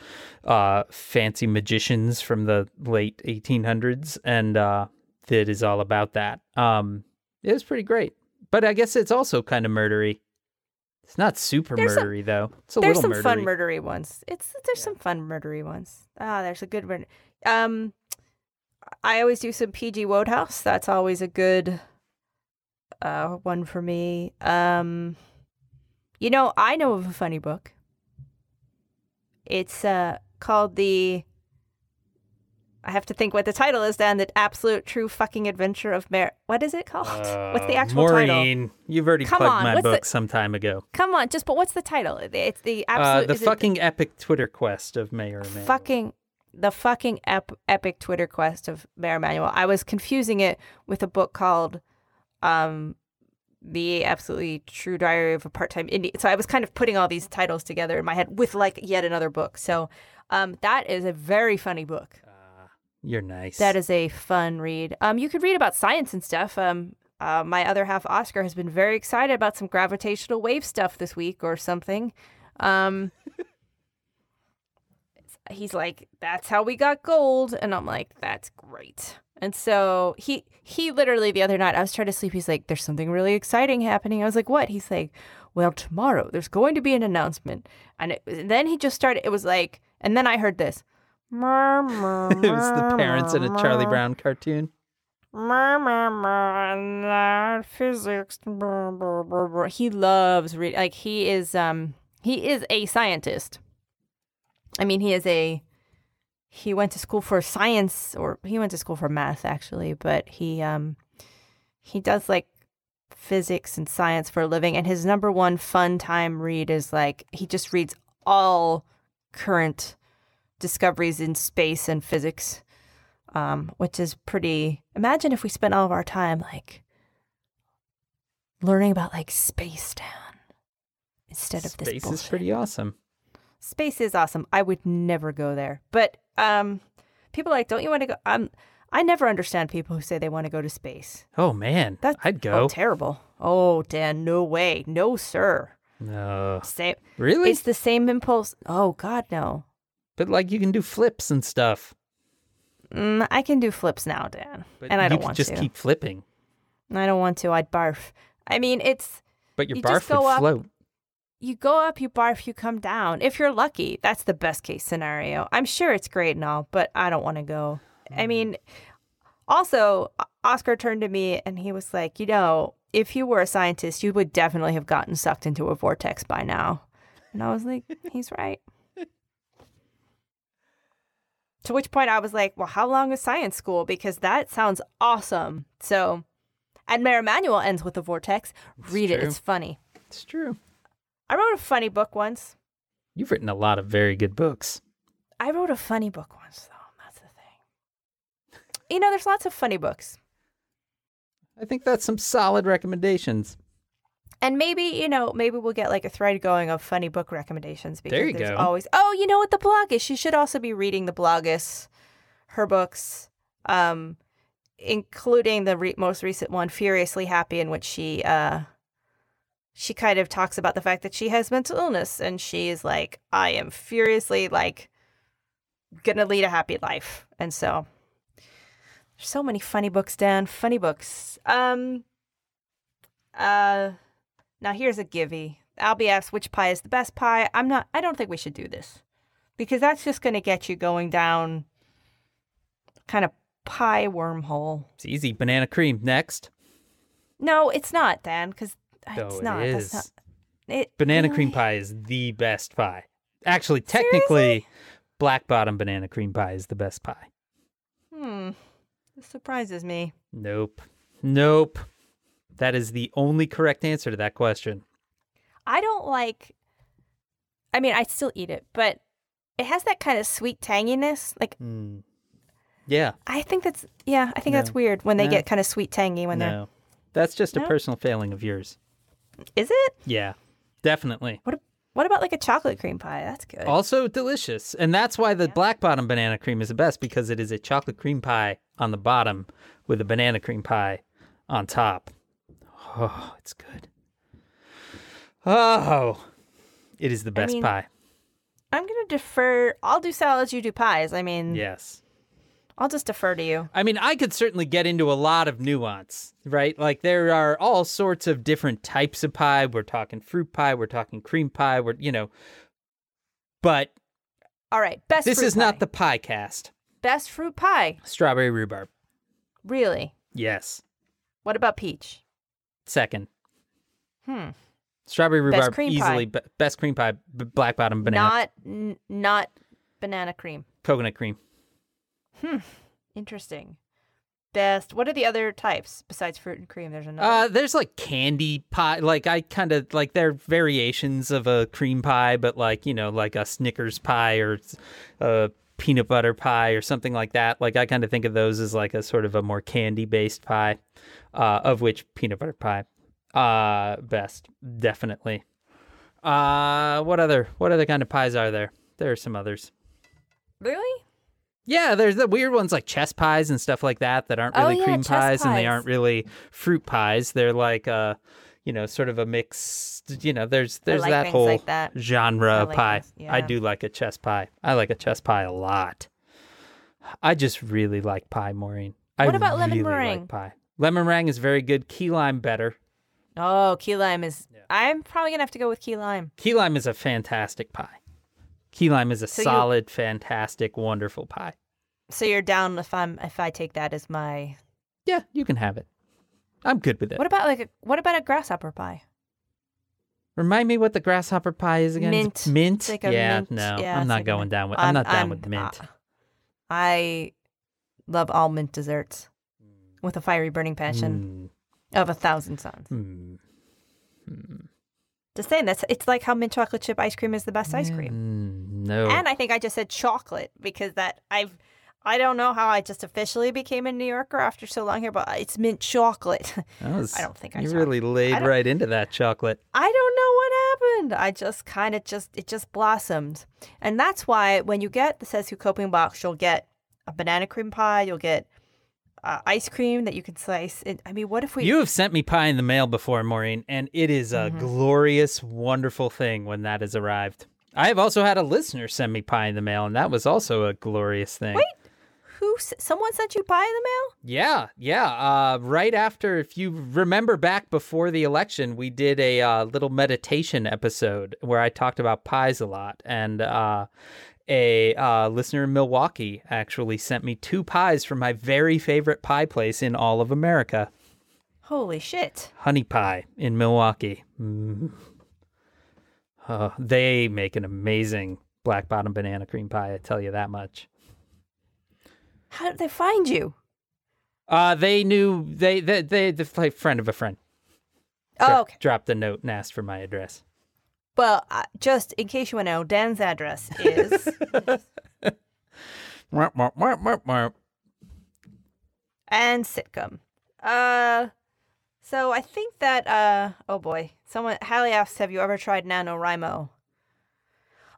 uh, fancy magicians from the late 1800s, and uh, that is all about that. Um, it was pretty great, but I guess it's also kind of murdery. It's not super There's some- murdery though. It's a There's little some fun murdery. murdery ones. It's there's some fun murdery ones. Ah, there's a good one. Um, I always do some PG Wodehouse. That's always a good uh one for me. Um, you know, I know of a funny book. It's uh called the. I have to think what the title is. Then the absolute true fucking adventure of Mar. What is it called? what's the Uh, actual title? Maureen, you've already Come plugged on, my what's the- book some time ago. Come on, just but what's the title? It's the Uh, absolute. the is it fucking epic Twitter quest of Mayor Emanuel. fucking the fucking ep- epic Twitter quest of Mayor Emanuel. I was confusing it with a book called um the absolutely true diary of a part-time indie. So I was kind of putting all these titles together in my head with like yet another book. So um that is a very funny book. You're nice. That is a fun read. Um you could read about science and stuff. Um uh, my other half Oscar has been very excited about some gravitational wave stuff this week or something. Um he's like, "That's how we got gold," and I'm like, "That's great." And so he he literally the other night I was trying to sleep. He's like, "There's something really exciting happening." I was like, "What?" He's like, "Well, tomorrow there's going to be an announcement." And, it, and then he just started. It was like, and then I heard this. it was the parents in a Charlie Brown cartoon. physics. He loves reading. Like he is, um, he is a scientist. I mean, he is a. He went to school for science, or he went to school for math, actually. But he, um, he does like physics and science for a living. And his number one fun time read is like he just reads all current discoveries in space and physics um, which is pretty. Imagine if we spent all of our time like learning about like space, Dan, instead of this Space bullshit. is pretty awesome. Space is awesome. I would never go there, but um, people are like, don't you want to go? Um, I never understand people who say they want to go to space. Oh man, That's I'd Oh, go. terrible. Oh, Dan, no way, no sir. no, Same. really? It's the same impulse. Oh God, no. but like you can do flips and stuff. Mm, I can do flips now, Dan, But and I don't want just to. Just keep flipping. I don't want to. I'd barf. I mean, it's But your You just barf would up- float. You go up, you barf, you come down. If you're lucky, that's the best case scenario. I'm sure it's great and all, but I don't want to go. I hmm. mean, also, Oscar turned to me and he was like, you know, if you were a scientist, you would definitely have gotten sucked into a vortex by now. And I was like, he's right. To which point I was like, well, how long is science school? Because that sounds awesome. So, and Mayor Emanuel ends with a vortex. Read it, it's funny. It's true. I wrote a funny book once. You've written a lot of very good books. I wrote a funny book once, though. That's the thing. You know, there's lots of funny books. I think that's some solid recommendations. And maybe, you know, maybe we'll get like a thread going of funny book recommendations because There you there's go. always Oh, you know what the blog is? She should also be reading the bloggess, her books, um, including the re- most recent one, Furiously Happy, in which she uh she kind of talks about the fact that she has mental illness and she is like, I am furiously like gonna lead a happy life. And so there's so many funny books, Dan. Funny books. Um uh now here's a givey. Albie asks which pie is the best pie. I'm not I don't think we should do this. Because that's just gonna get you going down kind of pie wormhole. It's easy. Banana cream next. No, it's not, Dan, because it's Oh, not. it That's not. It, Banana cream pie is the best pie. Actually, technically, black bottom banana cream pie is the best pie. Hmm. This surprises me. Nope. Nope. That is the only correct answer to that question. I don't like. I mean, I still eat it, but it has that kind of sweet tanginess. Like Hmm. Yeah. I think that's yeah. I think that's weird when they No. get kind of sweet tangy when No. They're That's just a personal failing of yours. Is it? Yeah. Definitely. What? What about like a chocolate cream pie? That's good. Also delicious. And that's why the black bottom banana cream is the best because it is a chocolate cream pie on the bottom with a banana cream pie on top. Oh, it's good. Oh, it is the best mean- pie. I'm gonna defer. I'll do salads. You do pies. I mean, Yes. I'll just defer to you. I mean, I could certainly get into a lot of nuance, right? Like there are all sorts of different types of pie. We're talking fruit pie, we're talking cream pie, we're, you know, but All right. Best. this is not the pie cast. best fruit pie. Strawberry rhubarb. Really? Yes. What about peach? Second. Hmm. Strawberry rhubarb cream easily be- best cream pie, b- black bottom banana, Not n- not banana cream. coconut cream. Interesting. Best. What are the other types besides fruit and cream? There's another. Uh, there's like candy pie. Like I kind of like they're variations of a cream pie, but like you know, like a Snickers pie or a peanut butter pie or something like that. Like I kind of think of those as like a sort of a more candy based pie, uh, of which peanut butter pie, uh, best definitely. Uh, what other what other kind of pies are there? There are some others. really? Yeah, there's the weird ones like chess pies and stuff like that that aren't Oh, really yeah, cream chess pies, and they aren't really fruit pies. They're like uh, you know, sort of a mix. You know, there's there's like that whole like that. genre I like pie. those, I do like a chess pie. I like a chess pie a lot. I just really like pie, Maureen. I What about lemon really meringue? Like pie. Lemon meringue is very good. Key lime better. Oh, key lime is. I'm probably gonna have to go with key lime. Key lime is a fantastic pie. Key lime is a So you- solid, fantastic, wonderful pie. So you're down if I'm if I take that as my. Yeah, you can have it. I'm good with it. What about like a what about a grasshopper pie? Remind me what the grasshopper pie is again? Mint. Mint? Like yeah, mint- no, yeah, I'm not like going down with. I'm, not down with mint. uh, I love all mint desserts with a fiery burning passion of a thousand suns. Mm, mm, Just saying that's it's like how mint chocolate chip ice cream is the best ice cream. mm, no. And I think I just said chocolate because that I've I don't know how I just officially became a New Yorker after so long here, but it's mint chocolate. Was- I don't think I You really laid right into that chocolate. I don't know what happened. I just kind of just it just blossomed, and that's why when you get the Says Who coping box, you'll get a banana cream pie, you'll get uh, ice cream that you can slice. It, I mean, what if we? You have sent me pie in the mail before, Maureen, and it is a Mm-hmm. glorious, wonderful thing when that has arrived. I have also had a listener send me pie in the mail, and that was also a glorious thing. Wait. Who? Someone sent you pie in the mail? Yeah, yeah. Uh, right after, if you remember back before the election, we did a uh, little meditation episode where I talked about pies a lot. And uh, a uh, listener in Milwaukee actually sent me two pies from my very favorite pie place in all of America Holy shit! Honey Pie in Milwaukee. Mm. Uh, they make an amazing black bottom banana cream pie, I tell you that much. How did they find you? Uh, they knew they they they the friend of a friend. Oh, Dro- okay. Dropped a note and asked for my address. Well, uh, just in case you want to know, Dan's address is and sitcom. Uh, so I think that uh, oh boy, someone Hallie asks, have you ever tried NaNoWriMo?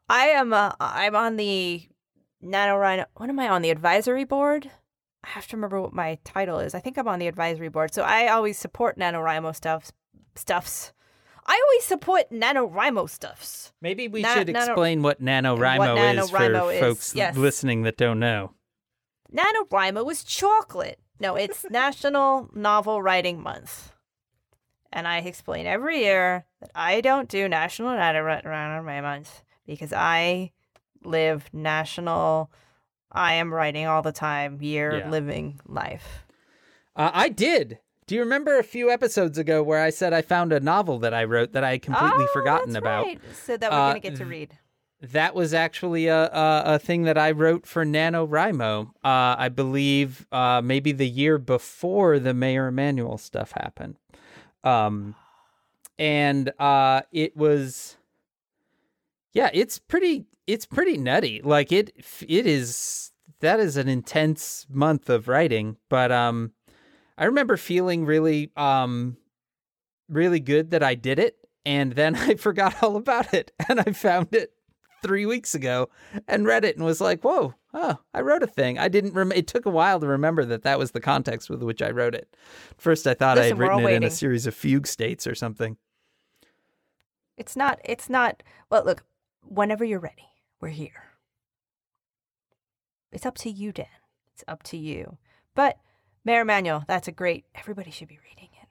I am uh, I'm on the NaNoWriMo. What am I on the advisory board? I have to remember what my title is. I think I'm on the advisory board. So I always support NaNoWriMo stuff stuffs. I always support NaNoWriMo stuffs. Maybe we Na- should nano- explain what NaNoWriMo What is for NaNoWriMo is, folks yes. listening that don't know. NaNoWriMo is chocolate. No, it's National Novel Writing Month. And I explain every year that I don't do National NaNoWriting Month because I live National I am writing all the time, year Yeah. living life. Uh, I did. Do you remember a few episodes ago where I said I found a novel that I wrote that I had completely Oh, forgotten about? right. So that we're Uh, gonna get to read. That was actually a, a a thing that I wrote for NaNoWriMo. Uh, I believe uh, maybe the year before the Mayor Emanuel stuff happened. Um, and uh, it was, yeah, it's pretty, it's pretty nutty. Like it, it is. That is an intense month of writing, but um, I remember feeling really um, really good that I did it, and then I forgot all about it, and I found it three weeks ago and read it and was like, "Whoa, oh, I wrote a thing." I didn't. Rem- it took a while to remember that that was the context with which I wrote it. First, I thought I Listen, had written it in a series of fugue states or something. It's not. It's not. Well, look. Whenever you're ready, we're here. It's up to you, Dan. It's up to you. But Mayor Emanuel, that's a great. Everybody should be reading it.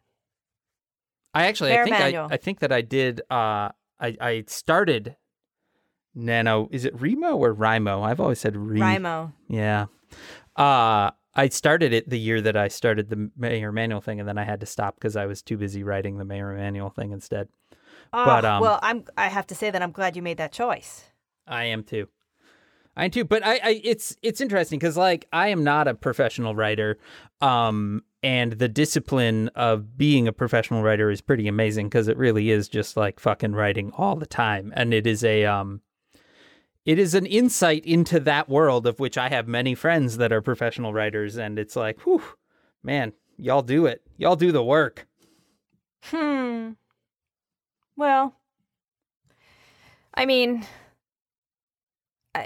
I actually, I Fair think, I. I think that I did. Uh, I I started Nano. Is it Remo or Rimo? I've always said Re. Rimo. Yeah. Uh, I started it the year that I started the Mayor Emanuel thing, and then I had to stop because I was too busy writing the Mayor Emanuel thing instead. Oh, But, um, well, I'm. I have to say that I'm glad you made that choice. I am too. I too. But I, I it's it's interesting because like I am not a professional writer, um, and the discipline of being a professional writer is pretty amazing because it really is just like fucking writing all the time, and it is a um. It is an insight into that world of which I have many friends that are professional writers, and it's like, whew, man, y'all do it. Y'all do the work. Hmm. Well, I mean,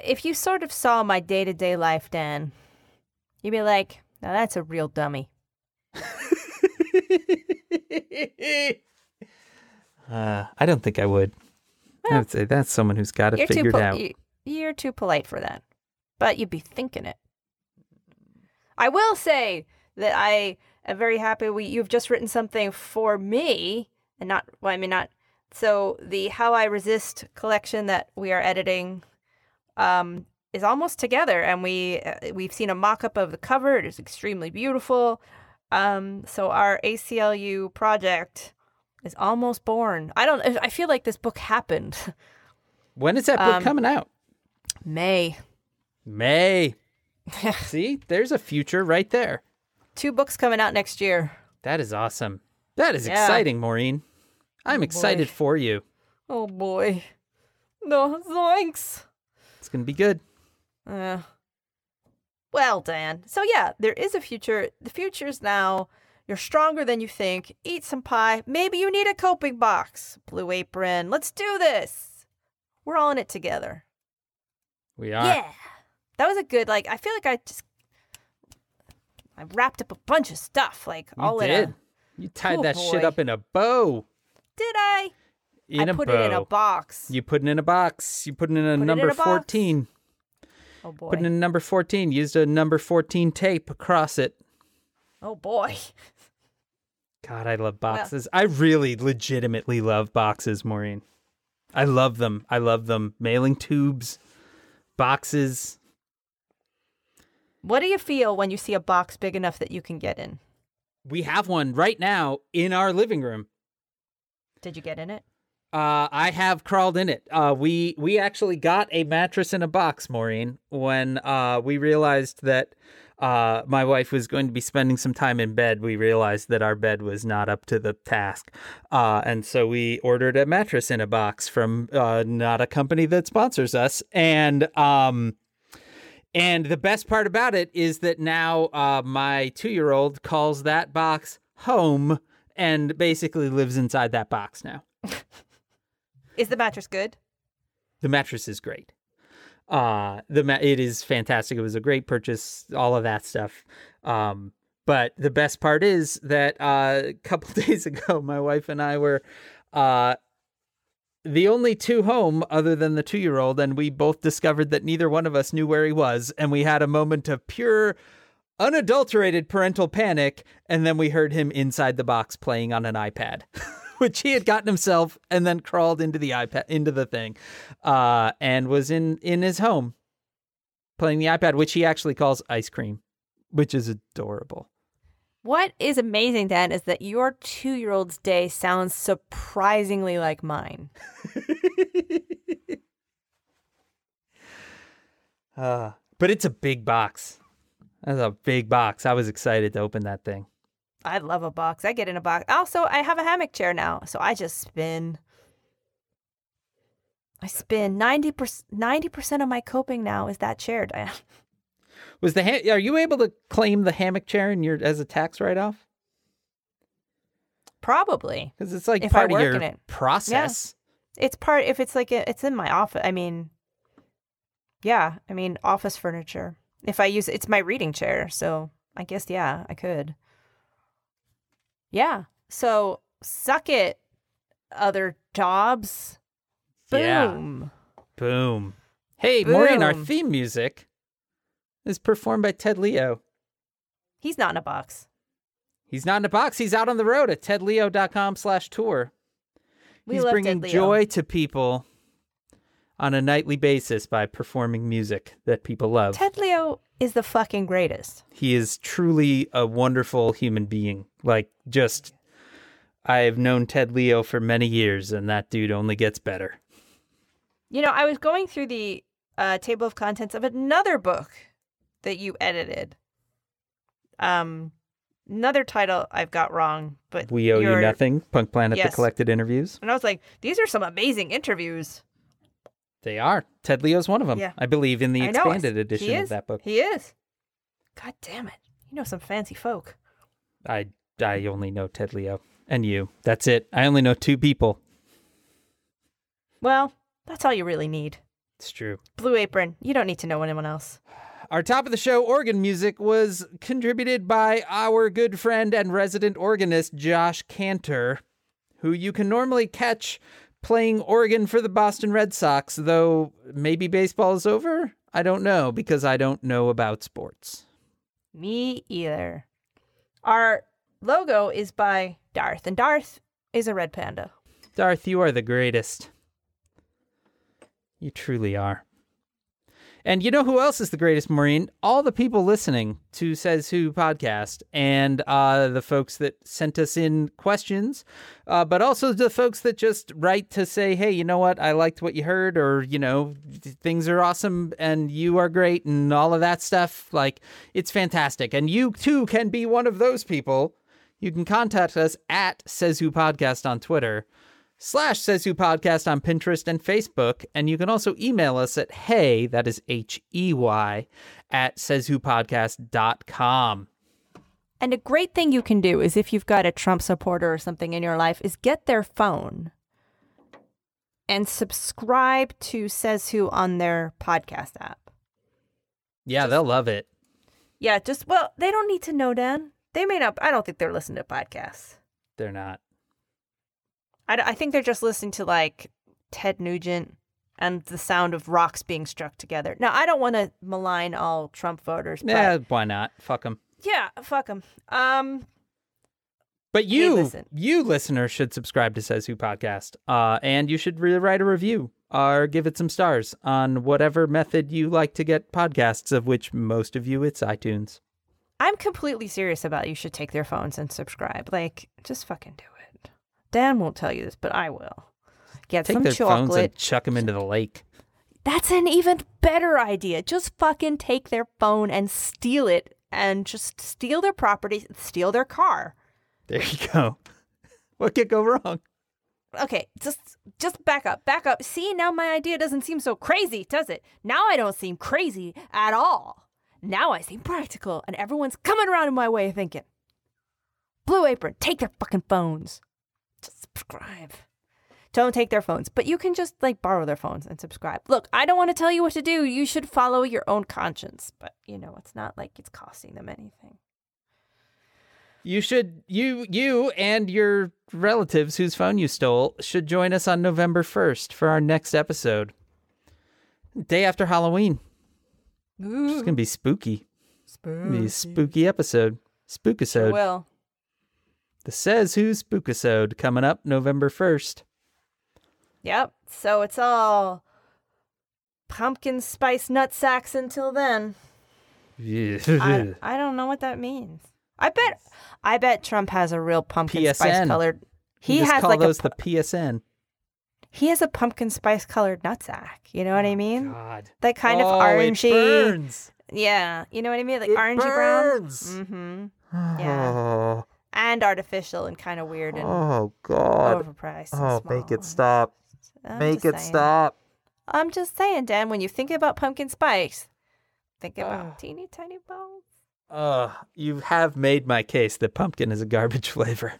if you sort of saw my day to day life, Dan, you'd be like, now that's a real dummy. uh, I don't think I would. I would say that's someone who's got it figured pol- out. you- you're too polite for that. But you'd be thinking it. I will say that I am very happy we you've just written something for me and not well, I mean not so the How I Resist collection that we are editing um is almost together and we uh, we've seen a mock-up of the cover it is extremely beautiful um so our ACLU project is almost born i don't i feel like this book happened When is that book Um, coming out? may May. See, there's a future right there. two books coming out next year That is awesome. That is Yeah. exciting, Maureen. I'm Oh, excited boy. for you. oh boy no thanks To be good. Uh, well, Dan. So yeah, there is a future. The future's now. You're stronger than you think. Eat some pie. Maybe you need a coping box. Blue apron. Let's do this. We're all in it together. We are. Yeah. That was a good like I feel like I just I wrapped up a bunch of stuff like You all did. in a You tied Oh, that shit up in a bow. Did I? In I a put bow. it in a box. You put it in a box. You put it in a Put it in number a 14. oh boy. Put it in number 14. Used a number 14 tape across it. oh boy. God, I love boxes. I really legitimately love boxes, Maureen. I love them. I love them. Mailing tubes, boxes. What do you feel when you see a box big enough that you can get in? We have one right now in our living room. Did you get in it? Uh, I have crawled in it. Uh, we we actually got a mattress in a box, Maureen, when uh, we realized that uh, my wife was going to be spending some time in bed. We realized that our bed was not up to the task, uh, and so we ordered a mattress in a box from uh, not a company that sponsors us. And um, and the best part about it is that now my two year old calls that box home and basically lives inside that box now. Is the mattress good? The mattress is great. Uh the ma- it is fantastic. It was a great purchase, all of that stuff. Um but the best part is that uh, a couple days ago my wife and I were uh the only two home other than the 2-year-old and we both discovered that neither one of us knew where he was and we had a moment of pure unadulterated parental panic and then we heard him inside the box playing on an iPad. which he had gotten himself and then crawled into the iPad into the thing, uh, and was in in his home, playing the iPad, which he actually calls ice cream, which is adorable. What is amazing, Dan, is that your two year old's day sounds surprisingly like mine. uh, but it's a big box. That's a big box. I was excited to open that thing. I love a box. I get in a box. Also, I have a hammock chair now, so I just spin. I spin 90%, 90% of my coping now is that chair, Diane. Was the ha- are you able to claim the hammock chair in your as a tax write off? Probably. Because it's like If part I of your in it. process. It's part if it's like a, it's in my office. I mean, yeah, I mean office furniture. If I use it's my reading chair, so I guess yeah, I could. Yeah. So suck it, other jobs. Yeah. Boom. Boom. Hey, Maureen, our theme music is performed by Ted Leo. He's not in a box. He's not in a box. He's out on the road at tedleo.com slash tour. We He's bringing joy to people on a nightly basis by performing music that people love. Ted Leo is the fucking greatest. he is truly a wonderful human being. Like, just, I've known Ted Leo for many years, and that dude only gets better. You know, I was going through the uh, table of contents of another book that you edited. Um, another title I've got wrong, but We Owe You Nothing, Punk Planet Yes. The Collected Interviews. And I was like, these are some amazing interviews. They are. Ted Leo's one of them, Yeah. I believe, in the I expanded edition of that book. He is. God damn it! You know some fancy folk. I, I only know Ted Leo and you. That's it. I only know two people. Well, that's all you really need. It's true. Blue Apron. You don't need to know anyone else. Our top of the show organ music was contributed by our good friend and resident organist Josh Kantor, who you can normally catch playing organ for the Boston Red Sox, though maybe baseball is over? I don't know because I don't know about sports. Me either. Our logo is by Darth, and Darth is a red panda. Darth, you are the greatest. You truly are. And you know who else is the greatest, Maureen? All the people listening to Says Who podcast and uh, the folks that sent us in questions, uh, but also the folks that just write to say, hey, you know what? I liked what you heard, or, you know, things are awesome and you are great and all of that stuff. Like, it's fantastic. And you too can be one of those people. You can contact us at Says Who Podcast on Twitter slash says who podcast on pinterest and facebook and you can also email us at hey that is h-e-y at says who podcast.com And a great thing you can do is if you've got a Trump supporter or something in your life, is get their phone and subscribe to Says Who on their podcast app. yeah they'll love it Yeah, just well, they don't need to know, Dan. They may not. I don't think they're listening to podcasts. they're not I, I think they're just listening to like Ted Nugent and the sound of rocks being struck together. Now, I don't want to malign all Trump voters, but yeah why not fuck them yeah, fuck them. Um, but you listen. you listener should subscribe to says who podcast uh, and you should rewrite a review or give it some stars on whatever method you like to get podcasts of which most of you it's itunes I'm completely serious about you should take their phones and subscribe. Like, just fucking do it. Dan won't tell you this, but I will. Get take some their phones chocolate. and chuck them into the lake That's an even better idea. Just fucking take their phone and steal it and just steal their property, steal their car. there you go what could go wrong Okay, just just back up. Back up. See, now my idea doesn't seem so crazy, does it? Now I don't seem crazy at all. Now I seem practical and everyone's coming around in my way of thinking. Blue Apron, take their fucking phones. Just subscribe. Don't take their phones, but you can just like borrow their phones and subscribe. Look, I don't want to tell you what to do. You should follow your own conscience, but you know, it's not like it's costing them anything. You should you you and your relatives whose phone you stole should join us on November 1st for our next episode. Day after Halloween. It's going to be spooky. Spooky. be a spooky episode. Spookisode. Well, The Says Who Spookisode coming up November 1st. Yep. So it's all pumpkin spice nut sacks until then. I, I don't know what that means. I bet I bet Trump has a real pumpkin spice colored. He has like those a the PSN. he has a pumpkin spice colored nutsack. You know what I mean? God. That kind oh, of orangey. It burns. Yeah, you know what I mean? Like It orangey burns. brown. Mm-hmm. Yeah. Oh, And artificial and kind of weird and oh God. overpriced. Oh, make it stop. I'm Make it saying. stop. I'm just saying, Dan. When you think about pumpkin spice, think about Ah. teeny tiny balls. Uh, you have made my case that pumpkin is a garbage flavor.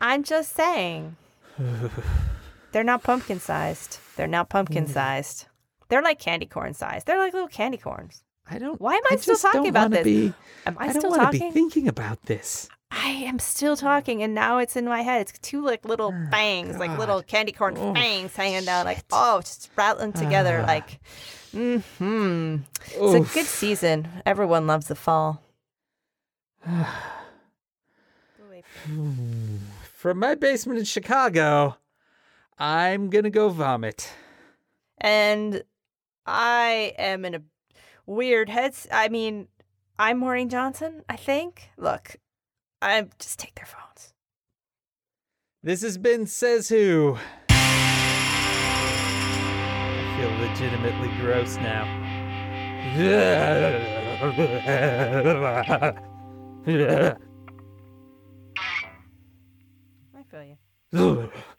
I'm just saying. They're not pumpkin sized. They're not pumpkin Mm. sized. They're like candy corn sized. They're like little candy corns. I don't. Why am I still talking about this? Be, Am I, I, don't still want to be thinking about this. I am still talking, and now it's in my head. It's two like little fangs, like little candy corn Oh, fangs hanging down, like oh, just rattling together, Ah. like. Hmm. It's a good season. Everyone loves the fall. From my basement in Chicago, I'm gonna go vomit. and I am in a weird head. I mean, I'm Maureen Johnson. I think. Look, I just take their phones. This has been Says Who. I feel legitimately gross now. I feel you.